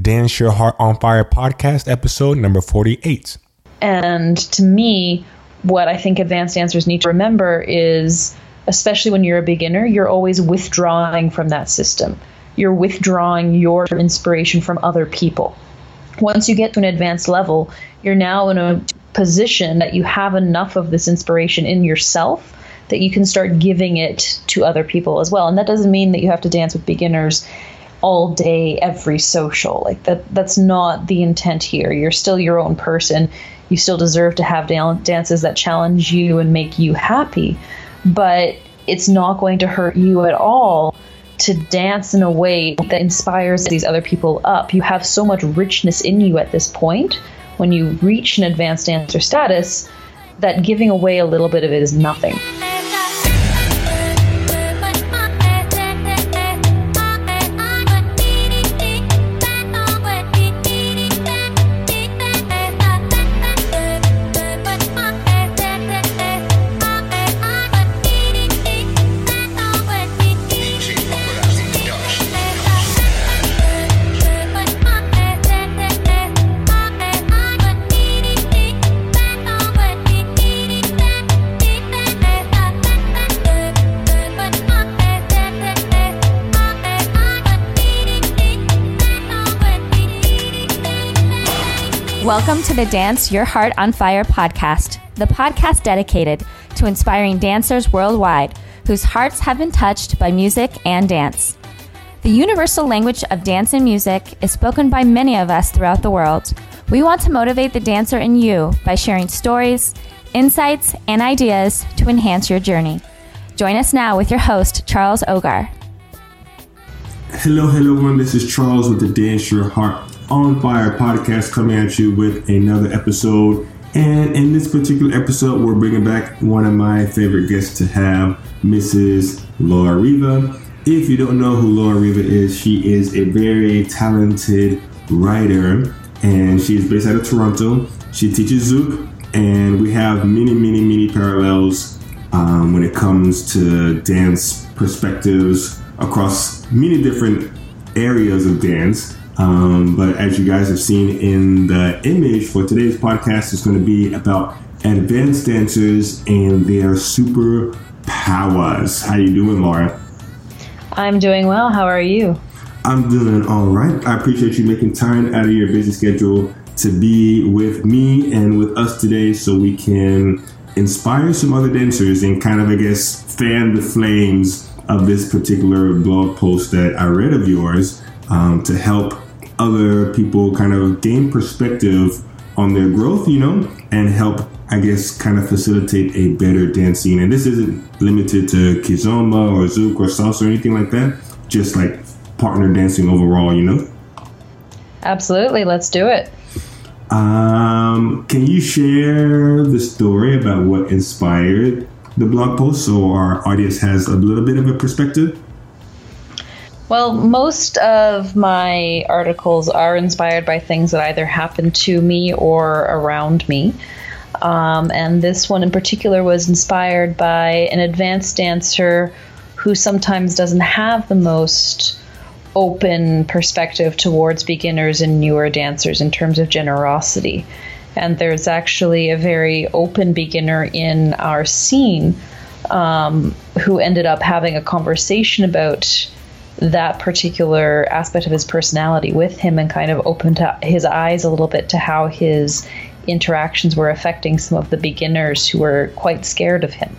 Dance Your Heart on Fire podcast, episode number 48. And to me, what I think advanced dancers need to remember is, especially when you're a beginner, you're always withdrawing from that system. You're withdrawing your inspiration from other people. Once you get to an advanced level, you're now in a position that you have enough of this inspiration in yourself that you can start giving it to other people as well. And that doesn't mean that you have to dance with beginners all day every social. Like that that's not the intent here. You're still your own person. You still deserve to have dances that challenge you and make you happy. But it's not going to hurt you at all to dance in a way that inspires these other people up. You have so much richness in you at this point when you reach an advanced dancer status that giving away a little bit of it is nothing. Welcome to the Dance Your Heart on Fire podcast, the podcast dedicated to inspiring dancers worldwide whose hearts have been touched by music and dance. The universal language of dance and music is spoken by many of us throughout the world. We want to motivate the dancer in you by sharing stories, insights, and ideas to enhance your journey. Join us now with your host, Charles Ogar. Hello, hello, everyone. This is Charles with the Dance Your Heart on Fire podcast coming at you with another episode. And in this particular episode, we're bringing back one of my favorite guests to have, Mrs. Laura Riva. If you don't know who Laura Riva is, she is a very talented writer and she's based out of Toronto. She teaches Zouk, and we have many, many, many parallels um, when it comes to dance perspectives across many different areas of dance. Um, but as you guys have seen in the image for today's podcast, it's going to be about advanced dancers and their super powers. How are you doing, Laura? I'm doing well. How are you? I'm doing all right. I appreciate you making time out of your busy schedule to be with me and with us today so we can inspire some other dancers and kind of, I guess, fan the flames of this particular blog post that I read of yours um, to help other people kind of gain perspective on their growth, you know, and help, I guess, kind of facilitate a better dance scene. And this isn't limited to kizomba or zouk or salsa or anything like that. Just like partner dancing overall, you know. Absolutely, let's do it. Um, can you share the story about what inspired the blog post so our audience has a little bit of a perspective? Well, most of my articles are inspired by things that either happen to me or around me. Um, and this one in particular was inspired by an advanced dancer who sometimes doesn't have the most open perspective towards beginners and newer dancers in terms of generosity. And there's actually a very open beginner in our scene um, who ended up having a conversation about that particular aspect of his personality with him and kind of opened his eyes a little bit to how his interactions were affecting some of the beginners who were quite scared of him.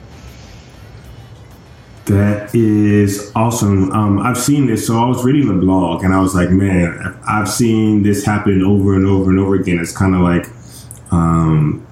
That is awesome. Um, I've seen this. So I was reading the blog and I was like, man, I've seen this happen over and over and over again. It's kind of like, um,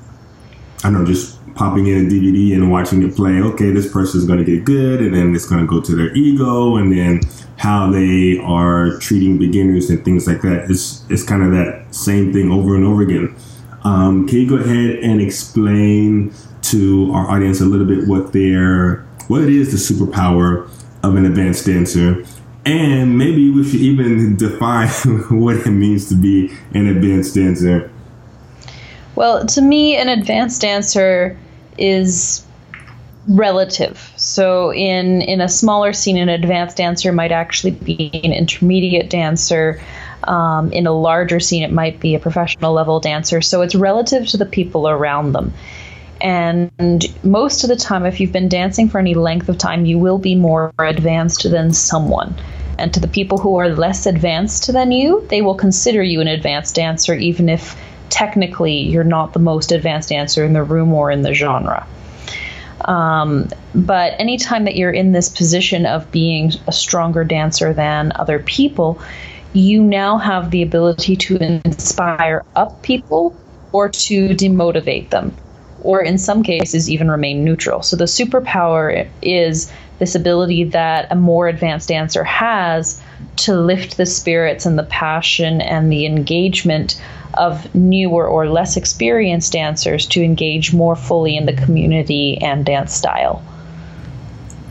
I don't know, just popping in a DVD and watching it play. Okay, this person's going to get good, and then it's going to go to their ego, and then how they are treating beginners and things like that. It's it's kind of that same thing over and over again. Um, can you go ahead and explain to our audience a little bit what their what it is the superpower of an advanced dancer, and maybe we should even define what it means to be an advanced dancer. Well, to me, an advanced dancer is relative. So in in a smaller scene, an advanced dancer might actually be an intermediate dancer. Um, in a larger scene, it might be a professional level dancer. So it's relative to the people around them. And most of the time, if you've been dancing for any length of time, you will be more advanced than someone. And to the people who are less advanced than you, they will consider you an advanced dancer, even if technically you're not the most advanced dancer in the room or in the genre. Um, but anytime that you're in this position of being a stronger dancer than other people, you now have the ability to inspire up people or to demotivate them, or in some cases, even remain neutral. So the superpower is this ability that a more advanced dancer has to lift the spirits and the passion and the engagement of newer or less experienced dancers to engage more fully in the community and dance style.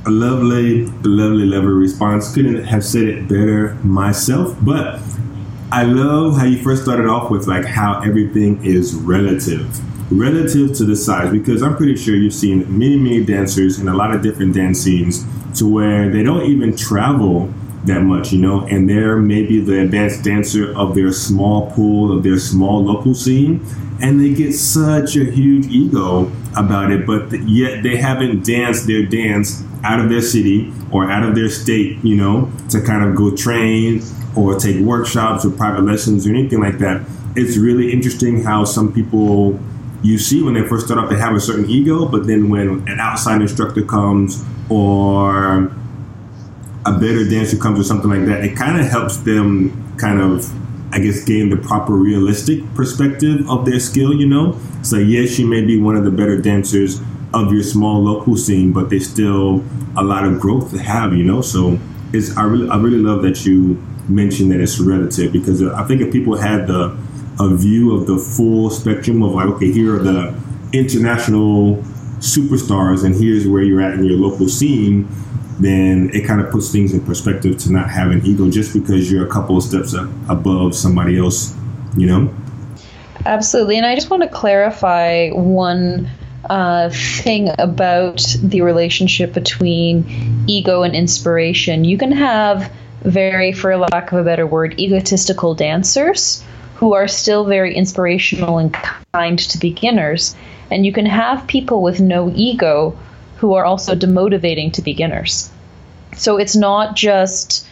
A lovely, lovely, lovely response. Couldn't have said it better myself, but I love how you first started off with like how everything is relative relative to the size because I'm pretty sure you've seen many, many dancers in a lot of different dance scenes to where they don't even travel that much, you know, and they're maybe the advanced dancer of their small pool, of their small local scene, and they get such a huge ego about it, but yet they haven't danced their dance out of their city or out of their state, you know, to kind of go train or take workshops or private lessons or anything like that. It's really interesting how some people you see when they first start off they have a certain ego, but then when an outside instructor comes or a better dancer comes or something like that, it kind of helps them kind of, I guess, gain the proper realistic perspective of their skill, you know? So, yes, you may be one of the better dancers of your small local scene, but there's still a lot of growth to have, you know? So, it's, I really, I really love that you mentioned that it's relative because I think if people had the, a view of the full spectrum of like, okay, here are the international superstars, and here's where you're at in your local scene, then it kind of puts things in perspective to not have an ego just because you're a couple of steps above somebody else, you know? Absolutely. And I just want to clarify one uh, thing about the relationship between ego and inspiration. You can have very, for lack of a better word, egotistical dancers who are still very inspirational and kind to beginners. And you can have people with no ego who are also demotivating to beginners. So it's not just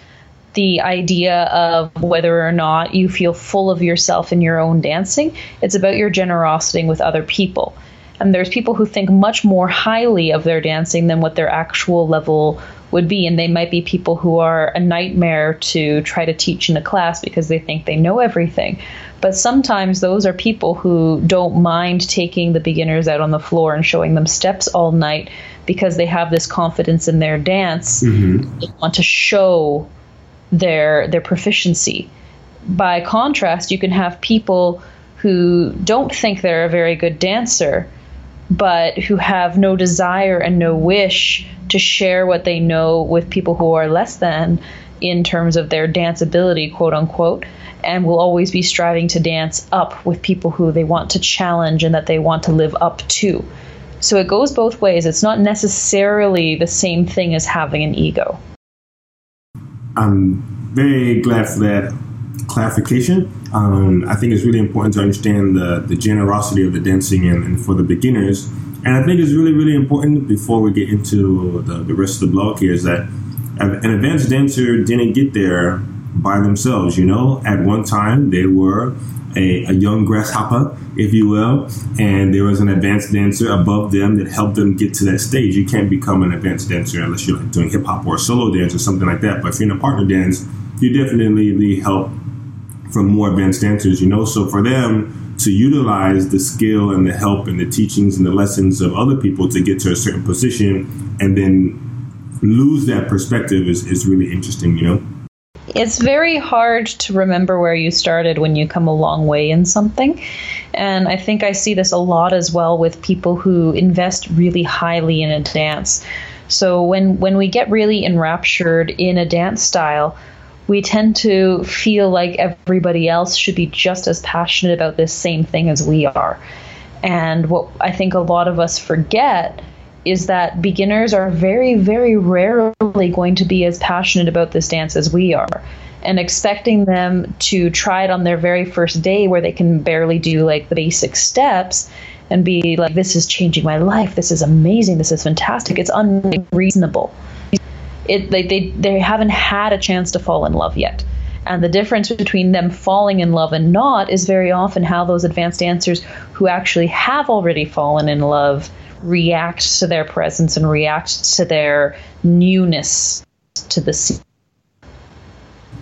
the idea of whether or not you feel full of yourself in your own dancing, it's about your generosity with other people. And there's people who think much more highly of their dancing than what their actual level would be. And they might be people who are a nightmare to try to teach in a class because they think they know everything. But sometimes those are people who don't mind taking the beginners out on the floor and showing them steps all night because they have this confidence in their dance. Mm-hmm. They want to show their their proficiency. By contrast, you can have people who don't think they're a very good dancer, but who have no desire and no wish to share what they know with people who are less than in terms of their dance ability, quote unquote, and will always be striving to dance up with people who they want to challenge and that they want to live up to. So it goes both ways. It's not necessarily the same thing as having an ego. I'm very glad for that clarification. Um, I think it's really important to understand the, the generosity of the dancing and, and, for the beginners. And I think it's really, really important before we get into the, the rest of the blog here is that an advanced dancer didn't get there by themselves. You know, at one time they were a, a, young grasshopper, if you will, and there was an advanced dancer above them that helped them get to that stage. You can't become an advanced dancer unless you're like doing hip hop or solo dance or something like that. But if you're in a partner dance, you definitely need help from more advanced dancers, you know. So for them to utilize the skill and the help and the teachings and the lessons of other people to get to a certain position and then lose that perspective is, is really interesting, you know it's very hard to remember where you started when you come a long way in something. And I think I see this a lot as well with people who invest really highly in a dance. So when when we get really enraptured in a dance style, we tend to feel like everybody else should be just as passionate about this same thing as we are. And what I think a lot of us forget is that beginners are very, very rarely going to be as passionate about this dance as we are. and expecting them to try it on their very first day where they can barely do like the basic steps and be like this is changing my life. This is amazing. This is fantastic. It's unreasonable. It like they they haven't had a chance to fall in love yet. And the difference between them falling in love and not is very often how those advanced dancers who actually have already fallen in love react to their presence and react to their newness to the scene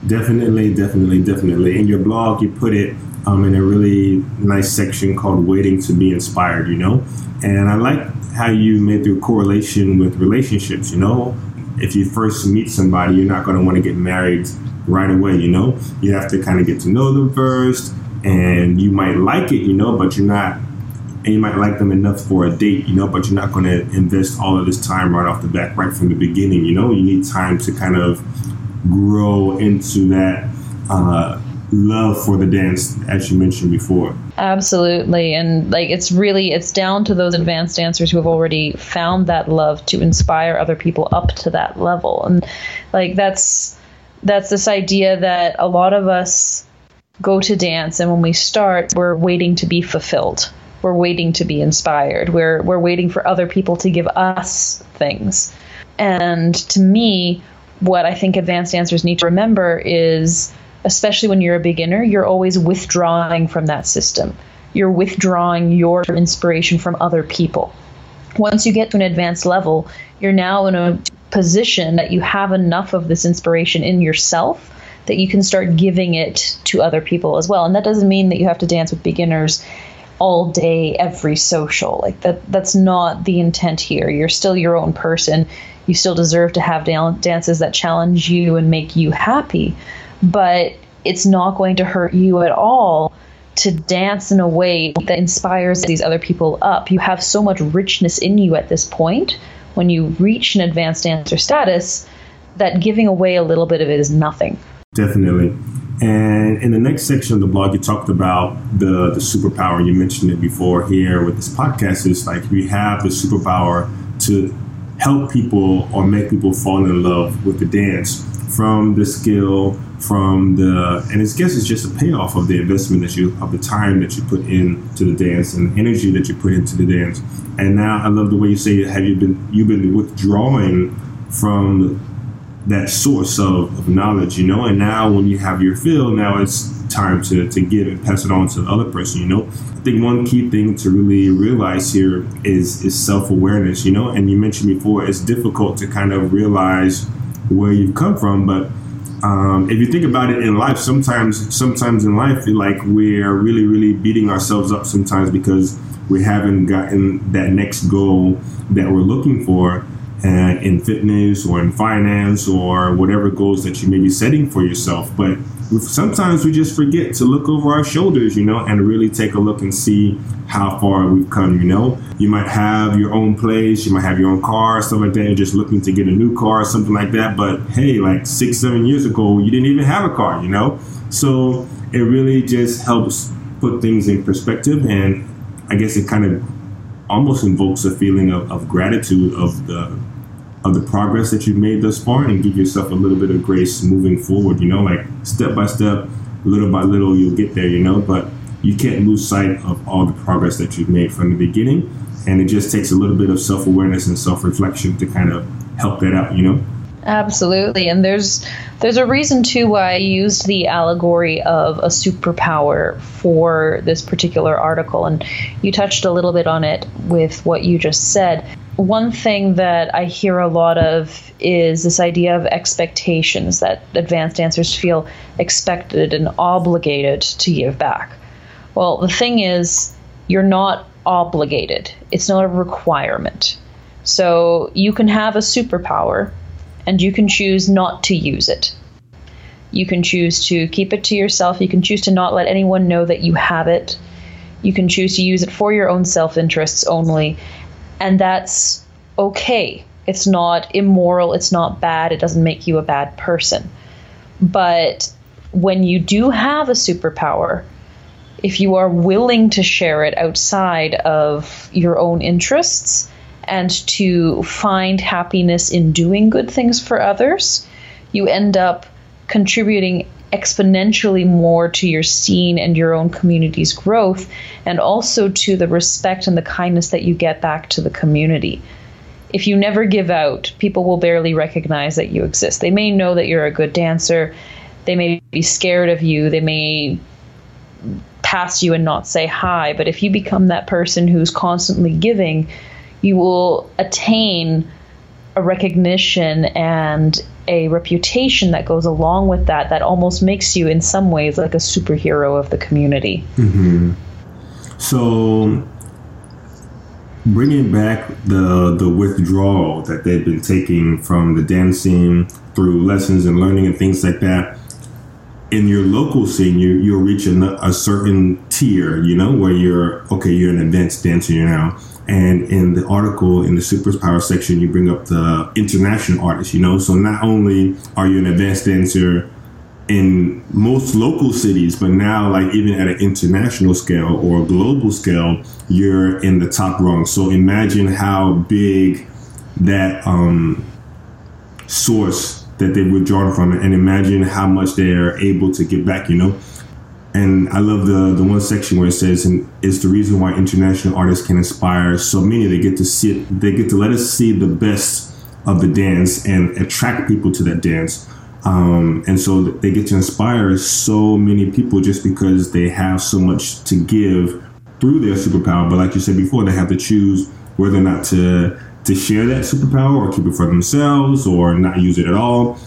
Definitely, definitely, definitely. In your blog, you put it um, in a really nice section called Waiting to Be Inspired, you know? And I like how you made the correlation with relationships, you know? If you first meet somebody, you're not going to want to get married right away, you know? You have to kind of get to know them first, and you might like it, you know, but you're not, and you might like them enough for a date, you know, but you're not going to invest all of this time right off the bat, right from the beginning, you know? You need time to kind of grow into that uh, love for the dance as you mentioned before absolutely and like it's really it's down to those advanced dancers who have already found that love to inspire other people up to that level and like that's that's this idea that a lot of us go to dance and when we start we're waiting to be fulfilled we're waiting to be inspired we're we're waiting for other people to give us things and to me what I think advanced dancers need to remember is, especially when you're a beginner, you're always withdrawing from that system. You're withdrawing your inspiration from other people. Once you get to an advanced level, you're now in a position that you have enough of this inspiration in yourself that you can start giving it to other people as well. And that doesn't mean that you have to dance with beginners all day every social. Like that that's not the intent here. You're still your own person. You still deserve to have dances that challenge you and make you happy. But it's not going to hurt you at all to dance in a way that inspires these other people up. You have so much richness in you at this point when you reach an advanced dancer status that giving away a little bit of it is nothing. Definitely and in the next section of the blog, you talked about the, the superpower. You mentioned it before here with this podcast. Is like we have the superpower to help people or make people fall in love with the dance from the skill, from the, and I guess it's just a payoff of the investment that you, of the time that you put into the dance and the energy that you put into the dance. And now I love the way you say, have you been, you've been withdrawing from that source of, of knowledge, you know. And now when you have your fill, now it's time to, to give and pass it on to the other person, you know. I think one key thing to really realize here is is self awareness, you know. And you mentioned before it's difficult to kind of realize where you've come from, but um, if you think about it in life, sometimes sometimes in life, like we're really really beating ourselves up sometimes because we haven't gotten that next goal that we're looking for and in fitness or in finance or whatever goals that you may be setting for yourself. But sometimes we just forget to look over our shoulders, you know, and really take a look and see how far we've come, you know. You might have your own place, you might have your own car, stuff like that, and just looking to get a new car, or something like that. But hey, like six, seven years ago, you didn't even have a car, you know? So it really just helps put things in perspective. And I guess it kind of almost invokes a feeling of, of gratitude of the of the progress that you've made thus far and give yourself a little bit of grace moving forward. You know, like step by step, little by little, you'll get there, you know, but you can't lose sight of all the progress that you've made from the beginning. And it just takes a little bit of self awareness and self reflection to kind of help that out, you know? Absolutely, and there's there's a reason too why I used the allegory of a superpower for this particular article, and you touched a little bit on it with what you just said one thing that I hear a lot of is this idea of expectations that advanced dancers feel expected and obligated to give back. Well, the thing is, you're not obligated, it's not a requirement. So you can have a superpower and you can choose not to use it. You can choose to keep it to yourself, you can choose to not let anyone know that you have it. You can choose to use it for your own self interests only and that's okay. It's not immoral, it's not bad, it doesn't make you a bad person. But when you do have a superpower, if you are willing to share it outside of your own interests and to find happiness in doing good things for others, you end up contributing exponentially more to your scene and your own community's growth, and also to the respect and the kindness that you get back to the community. If you never give out, people will barely recognize that you exist. They may know that you're a good dancer, they may be scared of you, they may pass you and not say hi, but if you become that person who's constantly giving, you will attain a recognition and a reputation that goes along with that that almost makes you in some ways like a superhero of the community mm-hmm. so bringing back the the withdrawal that they've been taking from the dancing through lessons and learning and things like that in your local scene you, you'll reach a, a certain tier you know where you're okay you're an advanced dancer now and in the article in the superpower section, you bring up the international artists, you know. So not only are you an advanced dancer in most local cities, but now, like even at an international scale or a global scale, you're in the top rung. So imagine how big that um, source that they were drawn from, and imagine how much they are able to get back, you know and I love the the one section where it says, "and it's the reason why international artists can inspire so many. They get to see it, they get to let us see the best of the dance and attract people to that dance." Um, and so they get to inspire so many people just because they have so much to give through their superpower. But like you said before, they have to choose whether or not to to share that superpower or keep it for themselves or not use it at all.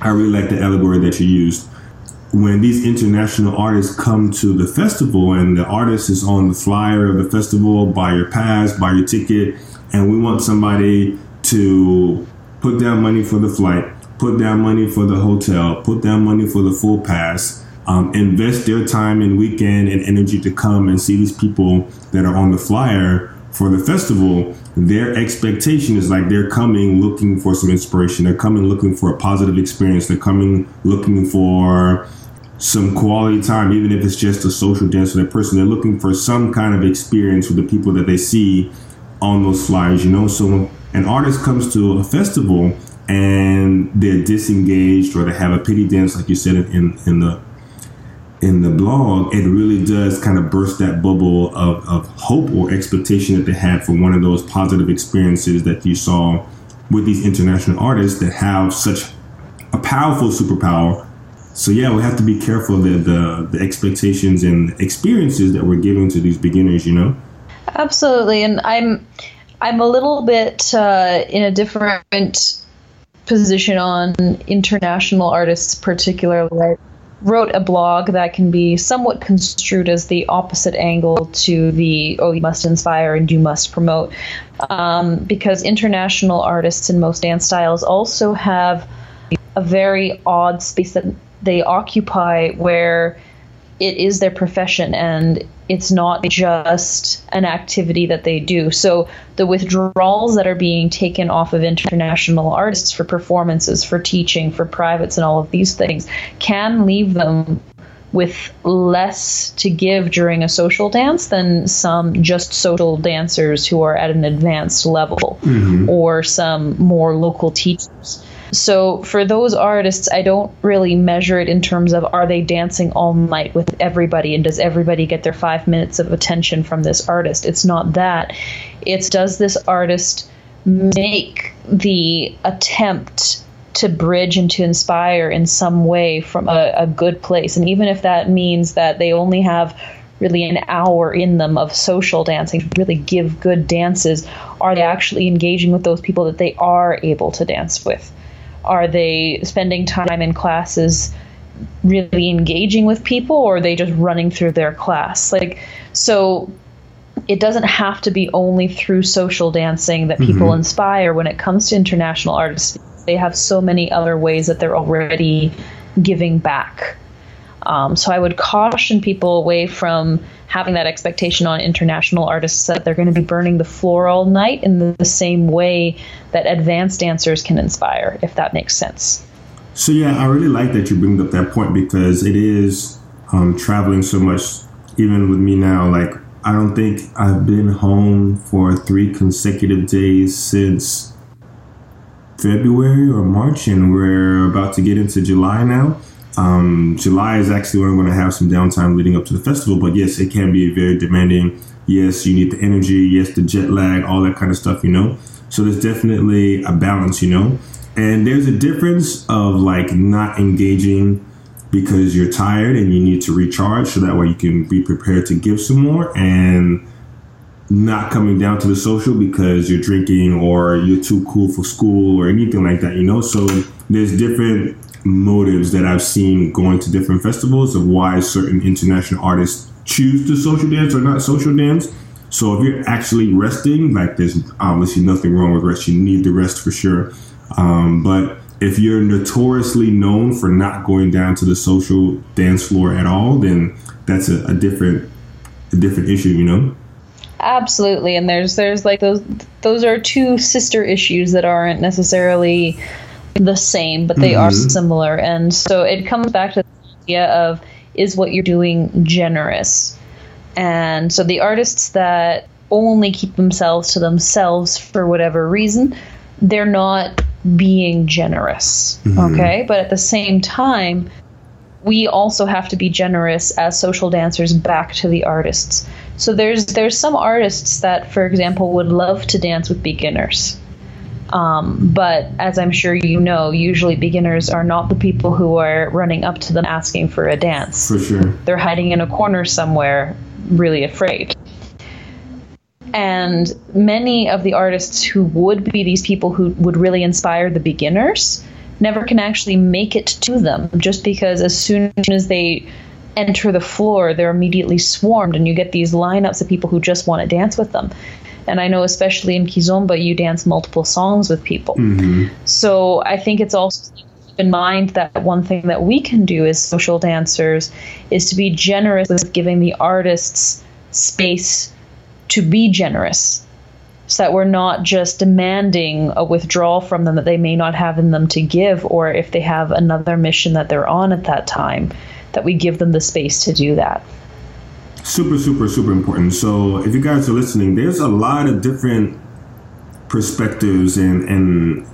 I really like the allegory that you used when these international artists come to the festival and the artist is on the flyer of the festival, buy your pass, buy your ticket, and we want somebody to put down money for the flight, put down money for the hotel, put down money for the full pass, um, invest their time and weekend and energy to come and see these people that are on the flyer for the festival, their expectation is like they're coming looking for some inspiration. They're coming looking for a positive experience. They're coming looking for some quality time, even if it's just a social dance with that person. They're looking for some kind of experience with the people that they see on those flyers, you know. So when an artist comes to a festival and they're disengaged or they have a pity dance, like you said in in the in the blog, it really does kind of burst that bubble of, of hope or expectation that they had for one of those positive experiences that you saw with these international artists that have such a powerful superpower so yeah, we have to be careful that the the expectations and experiences that we're giving to these beginners. You know. Absolutely, and I'm I'm a little bit uh, in a different position on international artists, particularly. I wrote a blog that can be somewhat construed as the opposite angle to the oh you must inspire and you must promote, um, because international artists in most dance styles also have a very odd space that they occupy where it is their profession and it's not just an activity that they do. So the withdrawals that are being taken off of international artists for performances, for teaching, for privates, and all of these things can leave them with less to give during a social dance than some just social dancers who are at an advanced level mm-hmm. or some more local teachers. So for those artists, I don't really measure it in terms of are they dancing all night with everybody and does everybody get their five minutes of attention from this artist? It's not that. It's does this artist make the attempt to bridge and to inspire in some way from a, a good place. And even if that means that they only have really an hour in them of social dancing to really give good dances, are they actually engaging with those people that they are able to dance with? Are they spending time in classes really engaging with people or are they just running through their class? Like, so it doesn't have to be only through social dancing that people mm-hmm. inspire when it comes to international artists. They have so many other ways that they're already giving back. Um, so I would caution people away from having that expectation on international artists that they're going to be burning the floor all night in the, same way that advanced dancers can inspire, if that makes sense. So yeah, I really like that you bring up that point because it is um, traveling so much. Even with me now, like I don't think I've been home for three consecutive days since February or March, and we're about to get into July now. Um, July is actually when I'm going to have some downtime leading up to the festival. But yes, it can be very demanding. Yes, you need the energy. Yes, the jet lag, all that kind of stuff, you know. So there's definitely a balance, you know. And there's a difference of like not engaging because you're tired and you need to recharge so that way you can be prepared to give some more and not coming down to the social because you're drinking or you're too cool for school or anything like that, you know? So there's different motives that I've seen going to different festivals of why certain international artists choose to social dance or not social dance. So if you're actually resting, like there's obviously nothing wrong with rest. You need the rest for sure. Um, but if you're notoriously known for not going down to the social dance floor at all, then that's a, a different a different issue, you know. Absolutely, and there's there's like those those are two sister issues that aren't necessarily the same, but they mm-hmm. are similar, and so it comes back to the idea of is what you're doing generous, and so the artists that only keep themselves to themselves for whatever reason, they're not being generous. Mm-hmm. Okay. But at the same time, we also have to be generous as social dancers back to the artists. So there's there's some artists that, for example, would love to dance with beginners. Um, but as I'm sure you know, usually beginners are not the people who are running up to them asking for a dance. For sure. They're hiding in a corner somewhere, really afraid. And many of the artists who would be these people who would really inspire the beginners never can actually make it to them just because as soon as they enter the floor, they're immediately swarmed, and you get these lineups of people who just want to dance with them. And I know, especially in Kizomba, you dance multiple songs with people. Mm-hmm. So I think it's also in mind that one thing that we can do as social dancers is to be generous with giving the artists space to be generous so that we're not just demanding a withdrawal from them that they may not have in them to give, or if they have another mission that they're on at that time, that we give them the space to do that. Super, super, super important. So, if you guys are listening, there's a lot of different perspectives and and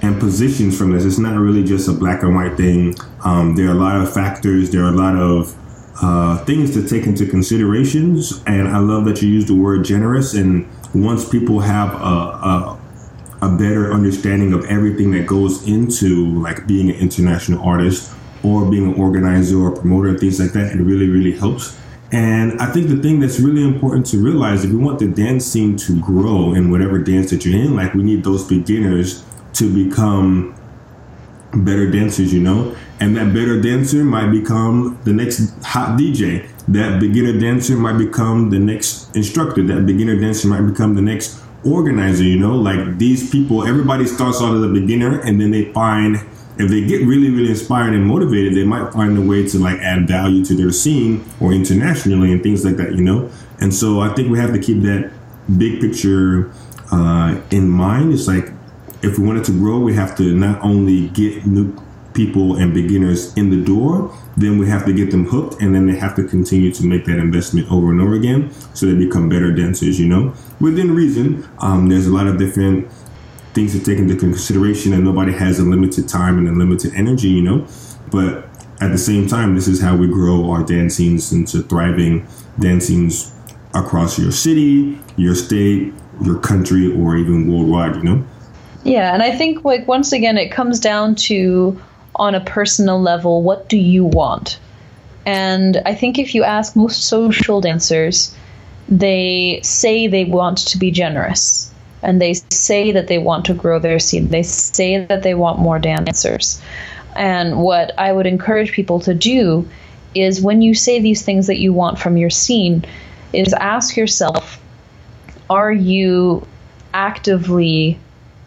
and positions from this. It's not really just a black and white thing. Um, there are a lot of factors. There are a lot of uh, things to take into considerations. And I love that you use the word generous. And once people have a, a, a better understanding of everything that goes into like being an international artist or being an organizer or promoter and things like that, it really, really helps. And I think the thing that's really important to realize if we want the dance scene to grow in whatever dance that you're in, like we need those beginners to become better dancers, you know? And that better dancer might become the next hot DJ. That beginner dancer might become the next instructor. That beginner dancer might become the next organizer, you know? Like these people, everybody starts out as a beginner and then they find if they get really, really inspired and motivated, they might find a way to like add value to their scene or internationally and things like that, you know? And so I think we have to keep that big picture uh, in mind. It's like if we wanted to grow, we have to not only get new people and beginners in the door, then we have to get them hooked, and then they have to continue to make that investment over and over again so they become better dancers, you know? Within reason, um, there's a lot of different things to take into consideration, and nobody has a limited time and a limited energy, you know? But at the same time, this is how we grow our dance scenes into thriving dance scenes across your city, your state, your country, or even worldwide, you know? Yeah, and I think like once again it comes down to on a personal level, what do you want? And I think if you ask most social dancers, they say they want to be generous and they say that they want to grow their scene. They say that they want more dancers. And what I would encourage people to do is when you say these things that you want from your scene, is ask yourself, are you actively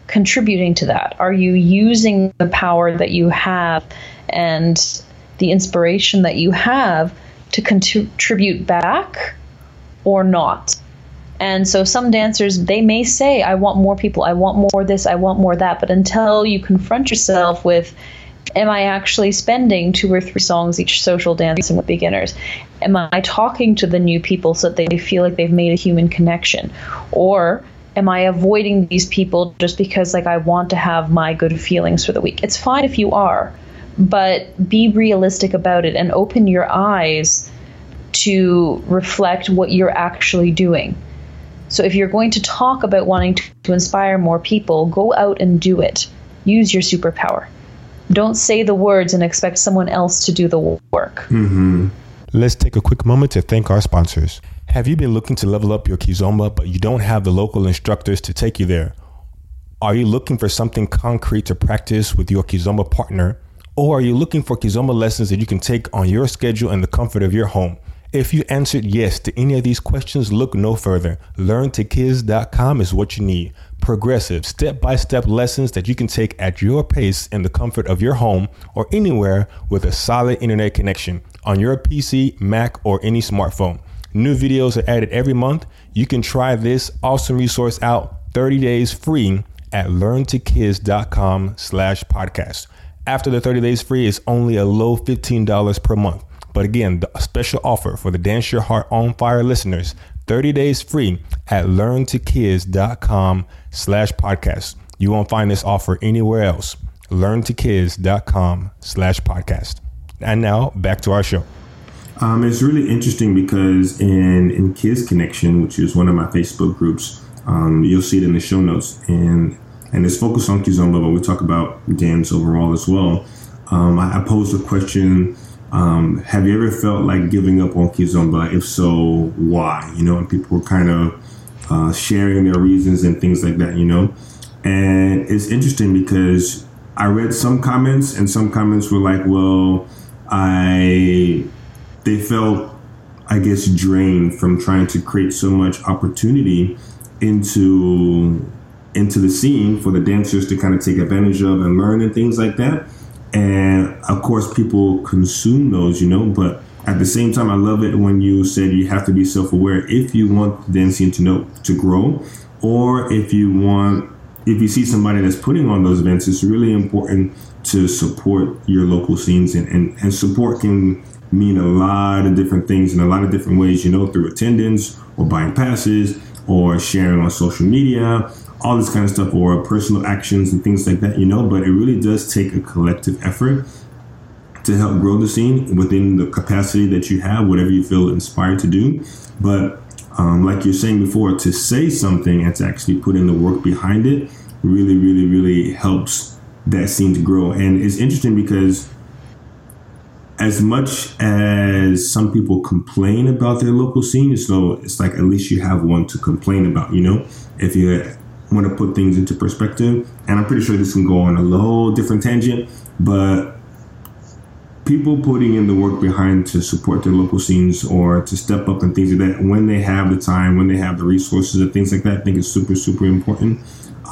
contributing to that? Are you using the power that you have and the inspiration that you have to contribute back or not? And so some dancers, they may say, I want more people, I want more this, I want more that. But until you confront yourself with, am I actually spending two or three songs each social dance dancing with beginners? Am I talking to the new people so that they feel like they've made a human connection? Or am I avoiding these people just because like I want to have my good feelings for the week? It's fine if you are, but be realistic about it and open your eyes to reflect what you're actually doing. So if you're going to talk about wanting to, to inspire more people, go out and do it. Use your superpower. Don't say the words and expect someone else to do the work. Mm-hmm. Let's take a quick moment to thank our sponsors. Have you been looking to level up your Kizomba, but you don't have the local instructors to take you there? Are you looking for something concrete to practice with your Kizomba partner? Or are you looking for Kizomba lessons that you can take on your schedule in the comfort of your home? If you answered yes to any of these questions, look no further. LearnToKiz.com is what you need. Progressive, step by step lessons that you can take at your pace in the comfort of your home or anywhere with a solid internet connection on your PC, Mac, or any smartphone. New videos are added every month. You can try this awesome resource out 30 days free at learntokiz.com slash podcast. After the 30 days free, it's only a low $15 per month. But again, the special offer for the Dance Your Heart on Fire listeners, 30 days free at learntokiz.com slash podcast. You won't find this offer anywhere else. learntokiz.com slash podcast. And now back to our show. Um, it's really interesting because in in Kiz Connection, which is one of my Facebook groups, um, you'll see it in the show notes, and and it's focused on Kizomba, but we talk about dance overall as well. Um, I, I posed a question um, have you ever felt like giving up on Kizomba? If so, why? You know, and people were kind of uh, sharing their reasons and things like that, you know. And it's interesting because I read some comments, and some comments were like, well, I, they felt, I guess, drained from trying to create so much opportunity into into the scene for the dancers to kind of take advantage of and learn and things like that and of course people consume those you know but at the same time i love it when you said you have to be self-aware if you want dancing to know to grow or if you want if you see somebody that's putting on those events it's really important to support your local scenes and, and, and support can mean a lot of different things in a lot of different ways you know through attendance or buying passes or sharing on social media all this kind of stuff or personal actions and things like that, you know, but it really does take a collective effort to help grow the scene within the capacity that you have, whatever you feel inspired to do. But um, like you're saying before, to say something and to actually put in the work behind it really, really, really helps that scene to grow. And it's interesting because as much as some people complain about their local scene, so it's like at least you have one to complain about, you know? If you want to put things into perspective. And I'm pretty sure this can go on a whole different tangent, but people putting in the work behind to support their local scenes or to step up and things like that when they have the time, when they have the resources and things like that, I think is super, super important.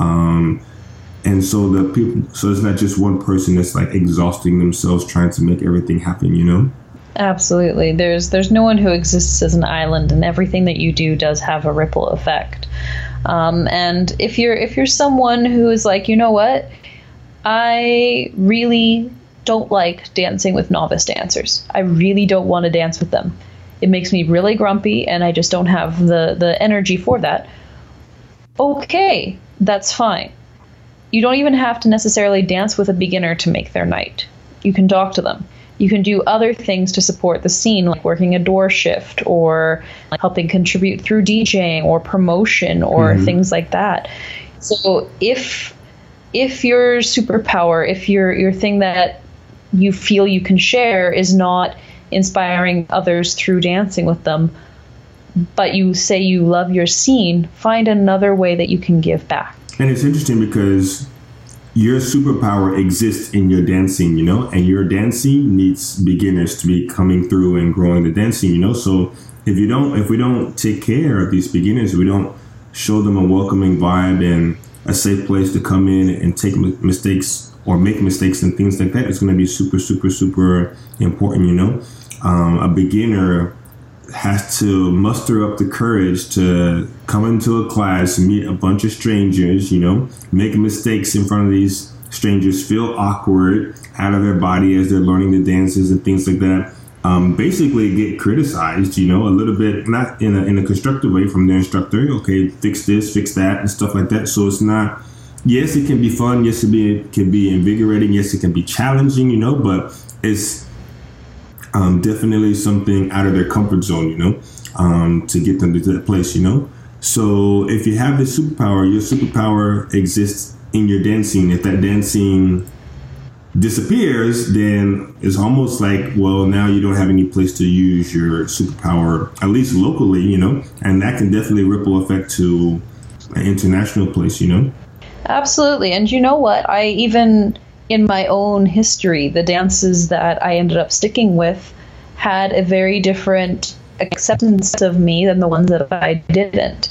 Um, and so the people, so it's not just one person that's like exhausting themselves trying to make everything happen, you know? Absolutely. There's there's no one who exists as an island, and everything that you do does have a ripple effect. Um, and if you're if you're someone who is like, you know what, I really don't like dancing with novice dancers. I really don't want to dance with them. It makes me really grumpy, and I just don't have the the energy for that. Okay, that's fine. You don't even have to necessarily dance with a beginner to make their night. You can talk to them you can do other things to support the scene, like working a door shift or like helping contribute through DJing or promotion or mm-hmm. things like that. So if if your superpower, if your your thing that you feel you can share is not inspiring others through dancing with them, but you say you love your scene, find another way that you can give back. And it's interesting because your superpower exists in your dancing, you know, and your dancing needs beginners to be coming through and growing the dancing, you know. So if you don't, if we don't take care of these beginners, we don't show them a welcoming vibe and a safe place to come in and take mistakes or make mistakes and things like that, it's going to be super, super, super important, you know. Um, a beginner has to muster up the courage to come into a class, meet a bunch of strangers, you know, make mistakes in front of these strangers, feel awkward out of their body as they're learning the dances and things like that. Um, basically, get criticized, you know, a little bit, not in a, in a constructive way from their instructor. Okay, fix this, fix that, and stuff like that. So it's not yes, it can be fun. Yes, it be it can be invigorating. Yes, it can be challenging. You know, but it's um, definitely something out of their comfort zone. You know, um, to get them to that place. You know, so if you have this superpower, your superpower exists in your dancing. If that dancing disappears, then it's almost like, well, now you don't have any place to use your superpower, at least locally, you know, and that can definitely ripple effect to an international place, you know. Absolutely. And you know what? I even, in my own history, the dances that I ended up sticking with had a very different acceptance of me than the ones that I didn't.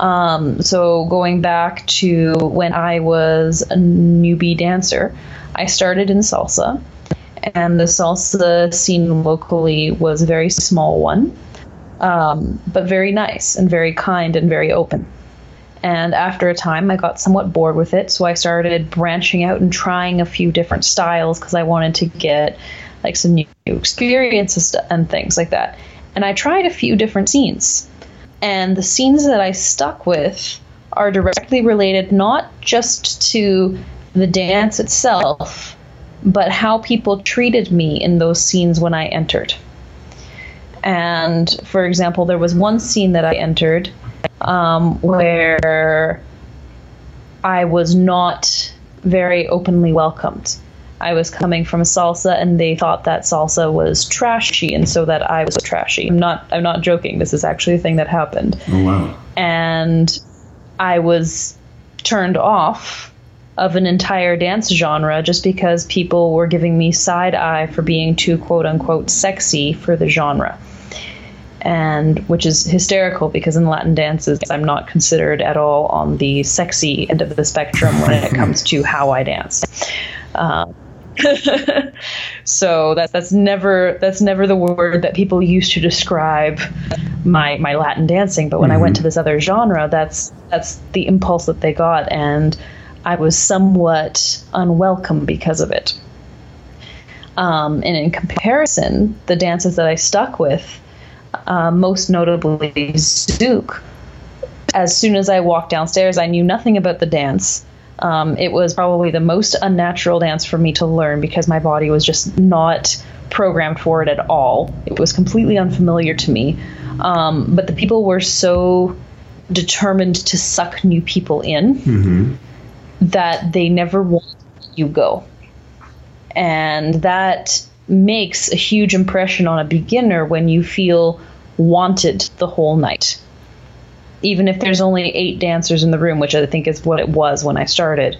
Um, so going back to when I was a newbie dancer, I started in salsa, and the salsa scene locally was a very small one, um, but very nice and very kind and very open. And after a time, I got somewhat bored with it, so I started branching out and trying a few different styles because I wanted to get like some new experiences and things like that. And I tried a few different scenes, and the scenes that I stuck with are directly related not just to the dance itself, but how people treated me in those scenes when I entered. And for example, there was one scene that I entered um, where I was not very openly welcomed. I was coming from salsa, and they thought that salsa was trashy, and so that I was trashy. I'm not. I'm not joking. This is actually a thing that happened. Oh wow! And I was turned off of an entire dance genre just because people were giving me side eye for being too quote unquote sexy for the genre and which is hysterical because in Latin dances I'm not considered at all on the sexy end of the spectrum when it comes to how I dance. Um, so that's that's never that's never the word that people use to describe my my Latin dancing. But when mm-hmm. I went to this other genre, that's that's the impulse that they got, and I was somewhat unwelcome because of it. Um, and in comparison, the dances that I stuck with uh, most notably Zouk. As soon as I walked downstairs, I knew nothing about the dance. Um, it was probably the most unnatural dance for me to learn because my body was just not programmed for it at all. It was completely unfamiliar to me. Um, but the people were so determined to suck new people in mm-hmm. that they never want you go. And that makes a huge impression on a beginner when you feel wanted the whole night. Even if there's only eight dancers in the room, which I think is what it was when I started,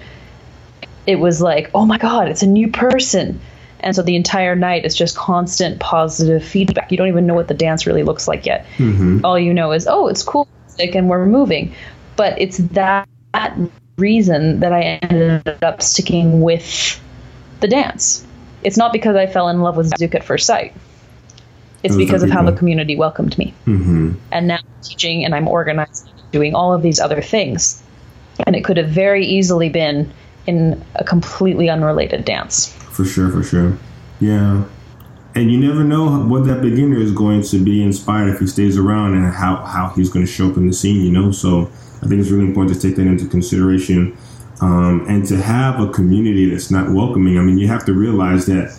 it was like, oh my God, it's a new person. And so the entire night is just constant positive feedback. You don't even know what the dance really looks like yet. Mm-hmm. All you know is, oh, it's cool and we're moving. But it's that reason that I ended up sticking with the dance it's not because I fell in love with Zouk at first sight. It's because of how the community welcomed me. Mm-hmm. And now I'm teaching and I'm organizing, doing all of these other things. And it could have very easily been in a completely unrelated dance. For sure, for sure. Yeah. And you never know what that beginner is going to be inspired if he stays around and how, how he's going to show up in the scene, you know? So I think it's really important to take that into consideration um, and to have a community that's not welcoming. I mean, you have to realize that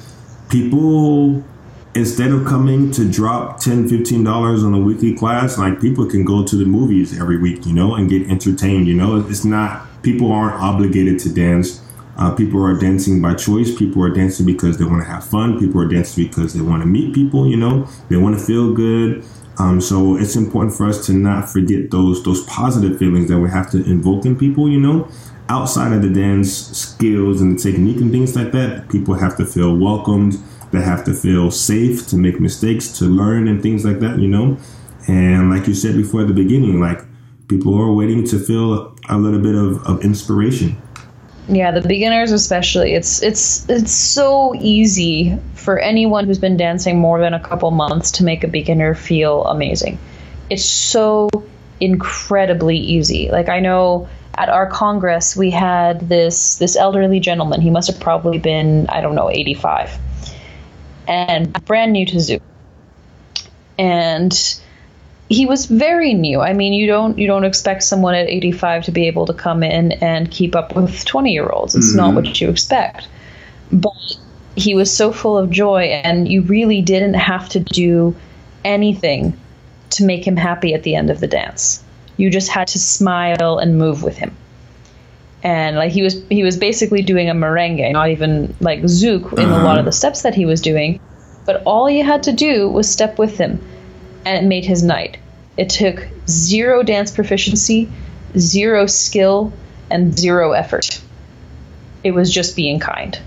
people, instead of coming to drop 10 $15 on a weekly class, like people can go to the movies every week, you know, and get entertained. You know, it's not, people aren't obligated to dance. Uh, people are dancing by choice. People are dancing because they want to have fun. People are dancing because they want to meet people. You know, they want to feel good. Um, so it's important for us to not forget those those positive feelings that we have to invoke in people. You know, outside of the dance skills and the technique and things like that, people have to feel welcomed. They have to feel safe to make mistakes, to learn, and things like that, you know? And like you said before at the beginning, like people are waiting to feel a little bit of, of inspiration. Yeah, the beginners especially. It's it's it's so easy for anyone who's been dancing more than a couple months to make a beginner feel amazing. It's so incredibly easy. Like I know at our congress we had this this elderly gentleman. He must have probably been I don't know 85, and brand new to Zouk, and he was very new. I mean, you don't you don't expect someone at 85 to be able to come in and keep up with 20 year olds. It's mm-hmm. not what you expect. But he was so full of joy, and you really didn't have to do anything to make him happy at the end of the dance. You just had to smile and move with him. And like he was he was basically doing a merengue, not even like zouk in uh-huh. a lot of the steps that he was doing. But all you had to do was step with him and it made his night. It took zero dance proficiency, zero skill, and zero effort. It was just being kind.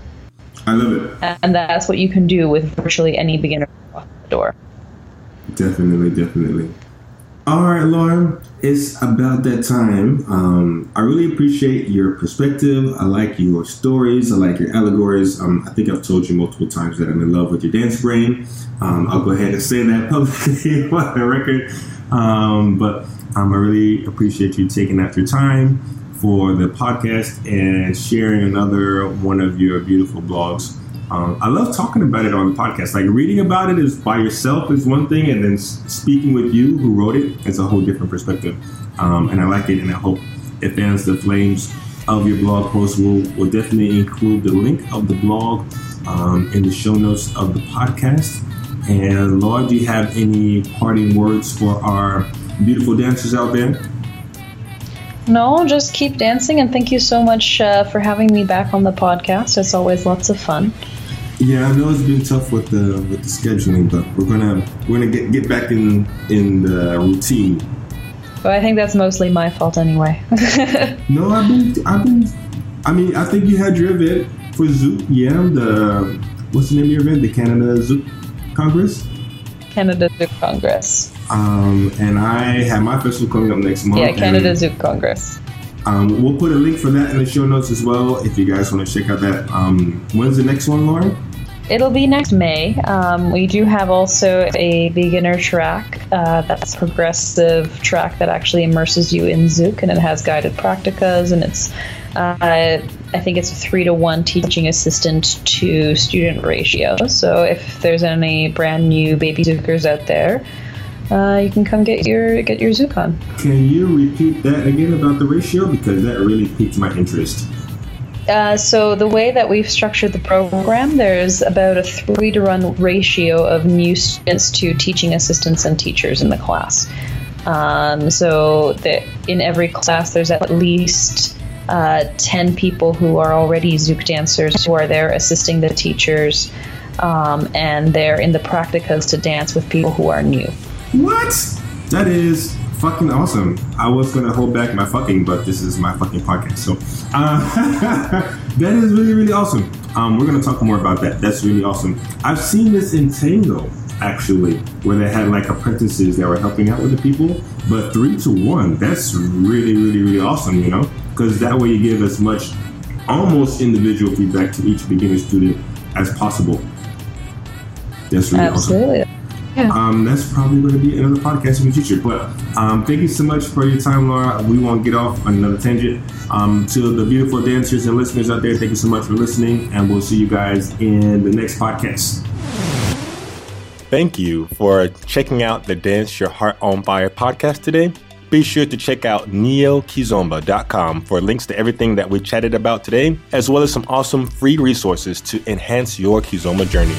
I love it. And that's what you can do with virtually any beginner door. Definitely, definitely. All right, Laura, it's about that time. Um, I really appreciate your perspective. I like your stories. I like your allegories. Um, I think I've told you multiple times that I'm in love with your dance brain. Um, I'll go ahead and say that publicly on the record. Um, but um, I really appreciate you taking out your time for the podcast and sharing another one of your beautiful blogs. Um, I love talking about it on the podcast. Like reading about it is by yourself is one thing, and then speaking with you who wrote it is a whole different perspective. Um, and I like it, and I hope it fans the flames of your blog post. We'll, we'll definitely include the link of the blog um, in the show notes of the podcast. And Laura, do you have any parting words for our beautiful dancers out there? No, just keep dancing, and thank you so much uh, for having me back on the podcast. It's always lots of fun. Yeah, I know it's been tough with the with the scheduling, but we're gonna we're gonna get get back in in the routine. But I think that's mostly my fault anyway. no, I've been I've been. I mean, I think you had your event for Zouk. Yeah, the what's the name of your event? The Canada Zouk Congress. Canada Zouk Congress. Um, and I have my festival coming up next month. Yeah, Canada Zouk Congress. Um, we'll put a link for that in the show notes as well if you guys want to check out that. Um, when's the next one, Laura? It'll be next May. Um, we do have also a beginner track uh, that's progressive track that actually immerses you in Zouk and it has guided practicas and it's uh, I think it's a three to one teaching assistant to student ratio. So if there's any brand new baby Zoukers out there, uh, you can come get your get your Zouk on. Can you repeat that again about the ratio because that really piqued my interest. Uh, so the way that we've structured the program, there's about a three to one ratio of new students to teaching assistants and teachers in the class. Um, so that in every class, there's at least uh, 10 people who are already Zouk dancers who are there assisting the teachers, um, and they're in the practicas to dance with people who are new. What? That is fucking awesome. I was gonna hold back my fucking, but this is my fucking podcast. So uh, that is really, really awesome. Um, we're gonna talk more about that. That's really awesome. I've seen this in Tango actually, where they had like apprentices that were helping out with the people. But three to one, that's really, really, really awesome. You know, because that way you give as much almost individual feedback to each beginner student as possible. That's really Absolutely. awesome. Yeah. Um, that's probably going to be another podcast in the future. But um, thank you so much for your time, Laura. We won't get off on another tangent. Um, to the beautiful dancers and listeners out there, thank you so much for listening, and we'll see you guys in the next podcast. Thank you for checking out the Dance Your Heart on Fire podcast today. Be sure to check out neokizomba.com for links to everything that we chatted about today, as well as some awesome free resources to enhance your Kizomba journey.